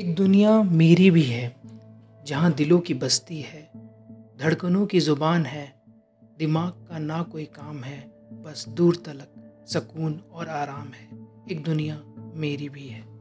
एक दुनिया मेरी भी है, जहाँ दिलों की बस्ती है, धड़कनों की ज़ुबान है, दिमाग का ना कोई काम है, बस दूर तलक, सकून और आराम है। एक दुनिया मेरी भी है।